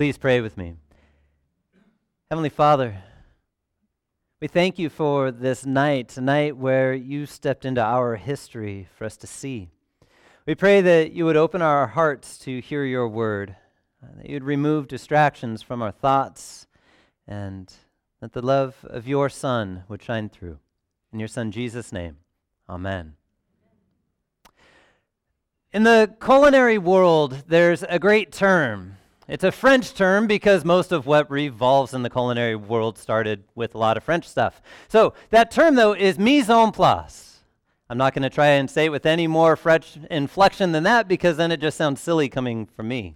Please pray with me. Heavenly Father, we thank you for this night, a night where you stepped into our history for us to see. We pray that you would open our hearts to hear your word, that you'd remove distractions from our thoughts, and that the love of your Son would shine through. In your Son Jesus' name, amen. In the culinary world, there's a great term it's a French term because most of what revolves in the culinary world started with a lot of French stuff. So that term, though, is mise en place. I'm not going to try and say it with any more French inflection than that because then it just sounds silly coming from me.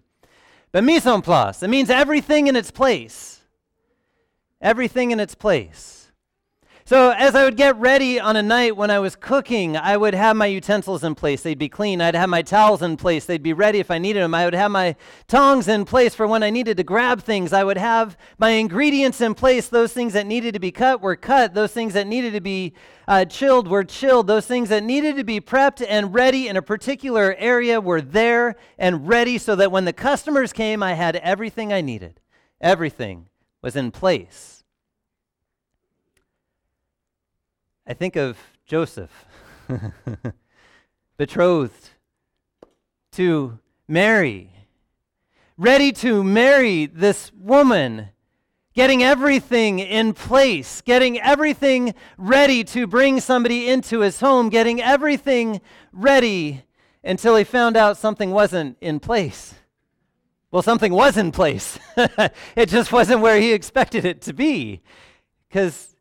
But mise en place, it means everything in its place. Everything in its place. So, as I would get ready on a night when I was cooking, I would have my utensils in place. They'd be clean. I'd have my towels in place. They'd be ready if I needed them. I would have my tongs in place for when I needed to grab things. I would have my ingredients in place. Those things that needed to be cut were cut. Those things that needed to be uh, chilled were chilled. Those things that needed to be prepped and ready in a particular area were there and ready so that when the customers came, I had everything I needed. Everything was in place. I think of Joseph, betrothed to Mary, ready to marry this woman, getting everything in place, getting everything ready to bring somebody into his home, getting everything ready until he found out something wasn't in place. Well, something was in place. it just wasn't where he expected it to be. Because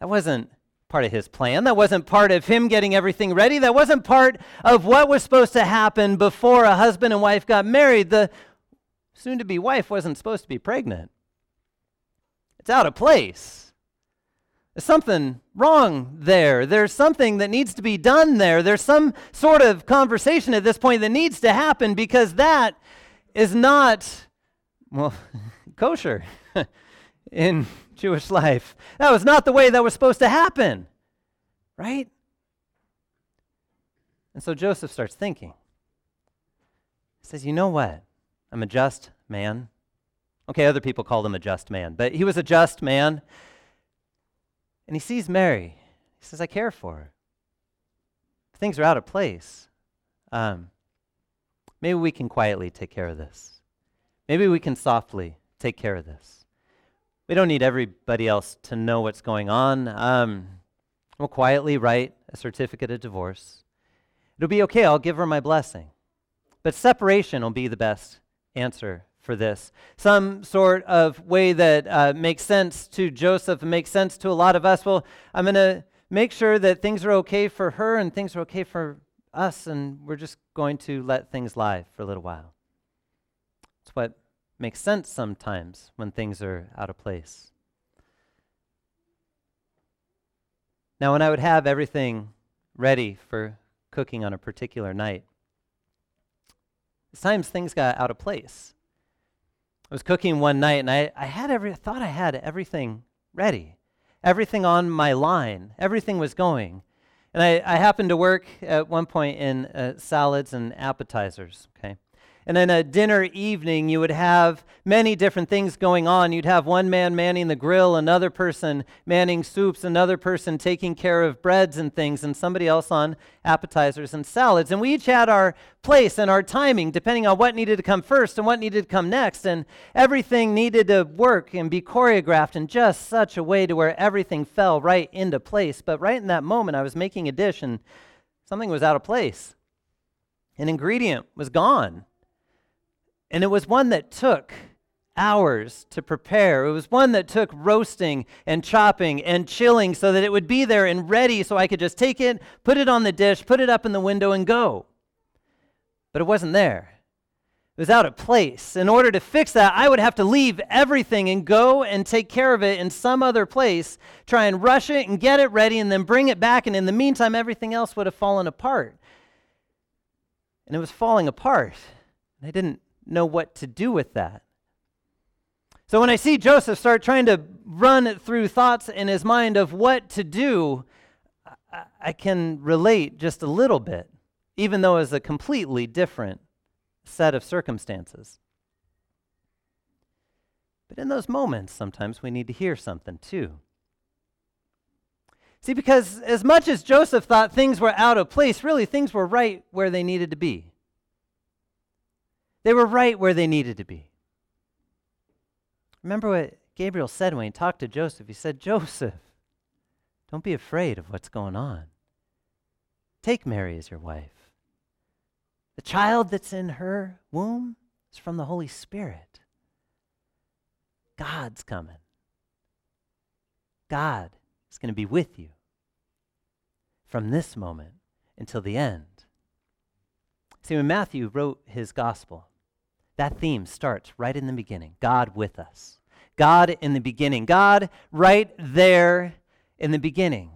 that wasn't part of his plan. That wasn't part of him getting everything ready. That wasn't part of what was supposed to happen before a husband and wife got married. The soon to be wife wasn't supposed to be pregnant. It's out of place. There's something wrong there. There's something that needs to be done there. There's some sort of conversation at this point that needs to happen because that is not, well, kosher in Jewish life. That was not the way that was supposed to happen, right? And so Joseph starts thinking. He says, You know what? I'm a just man. Okay, other people called him a just man, but he was a just man. And he sees Mary. He says, I care for her. Things are out of place. Um, maybe we can quietly take care of this. Maybe we can softly take care of this. We don't need everybody else to know what's going on. Um, we'll quietly write a certificate of divorce. It'll be okay. I'll give her my blessing. But separation will be the best answer for this. Some sort of way that uh, makes sense to Joseph and makes sense to a lot of us. Well, I'm going to make sure that things are okay for her and things are okay for us, and we're just going to let things lie for a little while. It's what makes sense sometimes when things are out of place. Now, when I would have everything ready for cooking on a particular night, times things got out of place. I was cooking one night and I, I had every I thought I had everything ready. Everything on my line. Everything was going. And I, I happened to work at one point in uh, salads and appetizers, okay? And in a dinner evening, you would have many different things going on. You'd have one man manning the grill, another person manning soups, another person taking care of breads and things, and somebody else on appetizers and salads. And we each had our place and our timing, depending on what needed to come first and what needed to come next. And everything needed to work and be choreographed in just such a way to where everything fell right into place. But right in that moment, I was making a dish and something was out of place. An ingredient was gone. And it was one that took hours to prepare. It was one that took roasting and chopping and chilling so that it would be there and ready so I could just take it, put it on the dish, put it up in the window, and go. But it wasn't there. It was out of place. In order to fix that, I would have to leave everything and go and take care of it in some other place, try and rush it and get it ready, and then bring it back. And in the meantime, everything else would have fallen apart. And it was falling apart. I didn't know what to do with that. So when I see Joseph start trying to run through thoughts in his mind of what to do, I, can relate just a little bit, even though it's a completely different set of circumstances. But in those moments, sometimes we need to hear something too. See, because as much as Joseph thought things were out of place, really things were right where they needed to be. They were right where they needed to be. Remember what Gabriel said when he talked to Joseph? He said, Joseph, don't be afraid of what's going on. Take Mary as your wife. The child that's in her womb is from the Holy Spirit. God's coming. God is going to be with you from this moment until the end. See, when Matthew wrote his gospel, that theme starts right in the beginning God with us. God in the beginning. God right there in the beginning.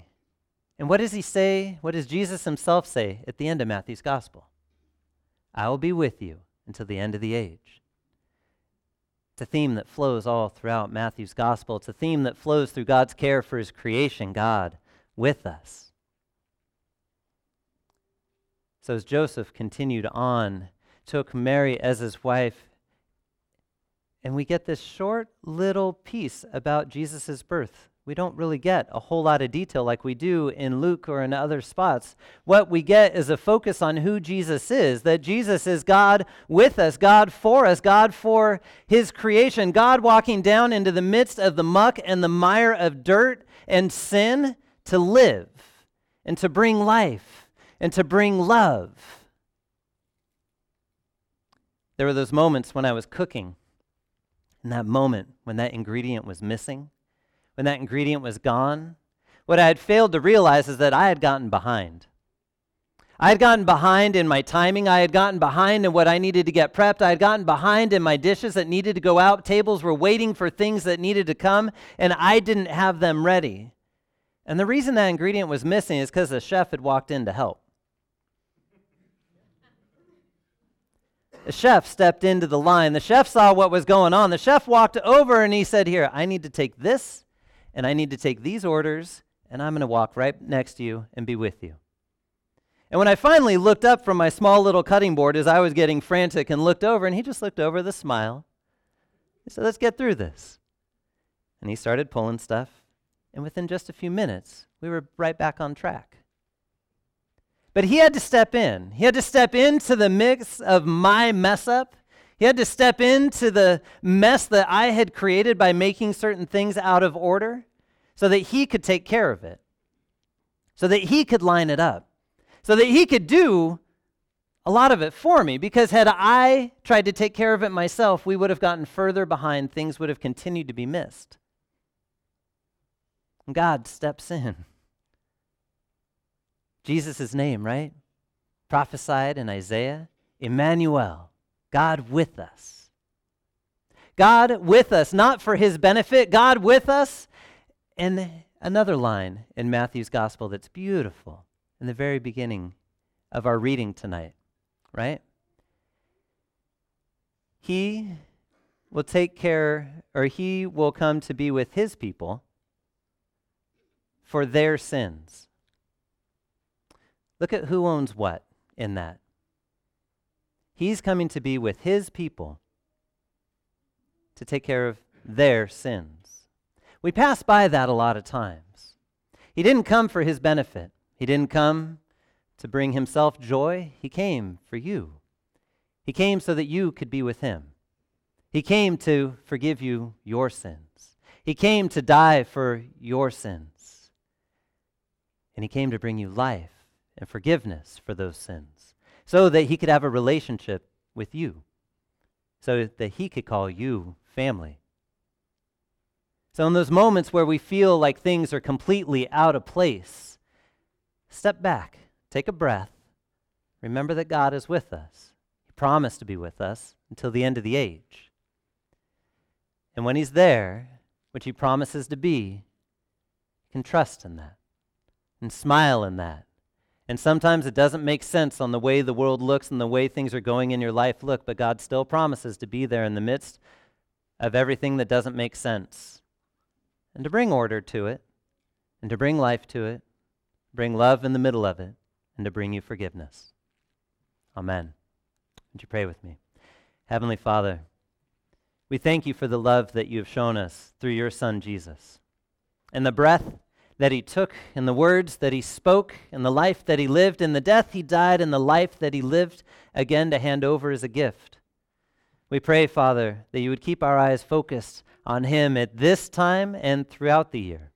And what does he say? What does Jesus himself say at the end of Matthew's gospel? I will be with you until the end of the age. It's a theme that flows all throughout Matthew's gospel. It's a theme that flows through God's care for his creation, God with us. So as Joseph continued on, took Mary as his wife, and we get this short little piece about Jesus' birth we don't really get a whole lot of detail like we do in Luke or in other spots. What we get is a focus on who Jesus is that Jesus is God with us, God for us, God for his creation, God walking down into the midst of the muck and the mire of dirt and sin to live and to bring life and to bring love. There were those moments when I was cooking, and that moment when that ingredient was missing when that ingredient was gone, what I had failed to realize is that I had gotten behind. I had gotten behind in my timing. I had gotten behind in what I needed to get prepped. I had gotten behind in my dishes that needed to go out. Tables were waiting for things that needed to come, and I didn't have them ready. And the reason that ingredient was missing is because the chef had walked in to help. The chef stepped into the line. The chef saw what was going on. The chef walked over and he said, Here, I need to take this and I need to take these orders, and I'm going to walk right next to you and be with you. And when I finally looked up from my small little cutting board as I was getting frantic and looked over, and he just looked over with a smile. He said, Let's get through this. And he started pulling stuff, and within just a few minutes, we were right back on track. But he had to step in. He had to step into the mix of my mess up he had to step into the mess that I had created by making certain things out of order so that he could take care of it, so that he could line it up, so that he could do a lot of it for me. Because had I tried to take care of it myself, we would have gotten further behind, things would have continued to be missed. God steps in. Jesus' name, right? Prophesied in Isaiah, Emmanuel God with us. God with us, not for his benefit, God with us. And another line in Matthew's gospel that's beautiful in the very beginning of our reading tonight, right? He will take care, or he will come to be with his people for their sins. Look at who owns what in that. He's coming to be with his people to take care of their sins. We pass by that a lot of times. He didn't come for his benefit, he didn't come to bring himself joy. He came for you. He came so that you could be with him. He came to forgive you your sins. He came to die for your sins. And he came to bring you life and forgiveness for those sins so that he could have a relationship with you, so that he could call you family. So, in those moments where we feel like things are completely out of place, step back, take a breath, remember that God is with us. He promised to be with us until the end of the age. And when He's there, which He promises to be, you can trust in that and smile in that and sometimes it doesn't make sense on the way the world looks and the way things are going in your life look, but God still promises to be there in the midst of everything that doesn't make sense and to bring order to it and to bring life to it, bring love in the middle of it, and to bring you forgiveness. Amen. Would you pray with me? Heavenly Father, We thank you for the love that you have shown us through your Son, Jesus, and the breath that he took, and the words that he spoke, and the life that he lived, and the death he died, and the life that he lived again to hand over as a gift. We pray, Father, that you would keep our eyes focused on him at this time and throughout the year.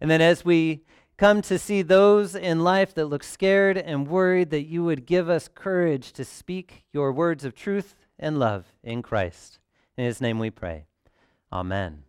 And that as we come to see those in life that look scared and worried, that you would give us courage to speak your words of truth and love in Christ. In his name we pray. Amen.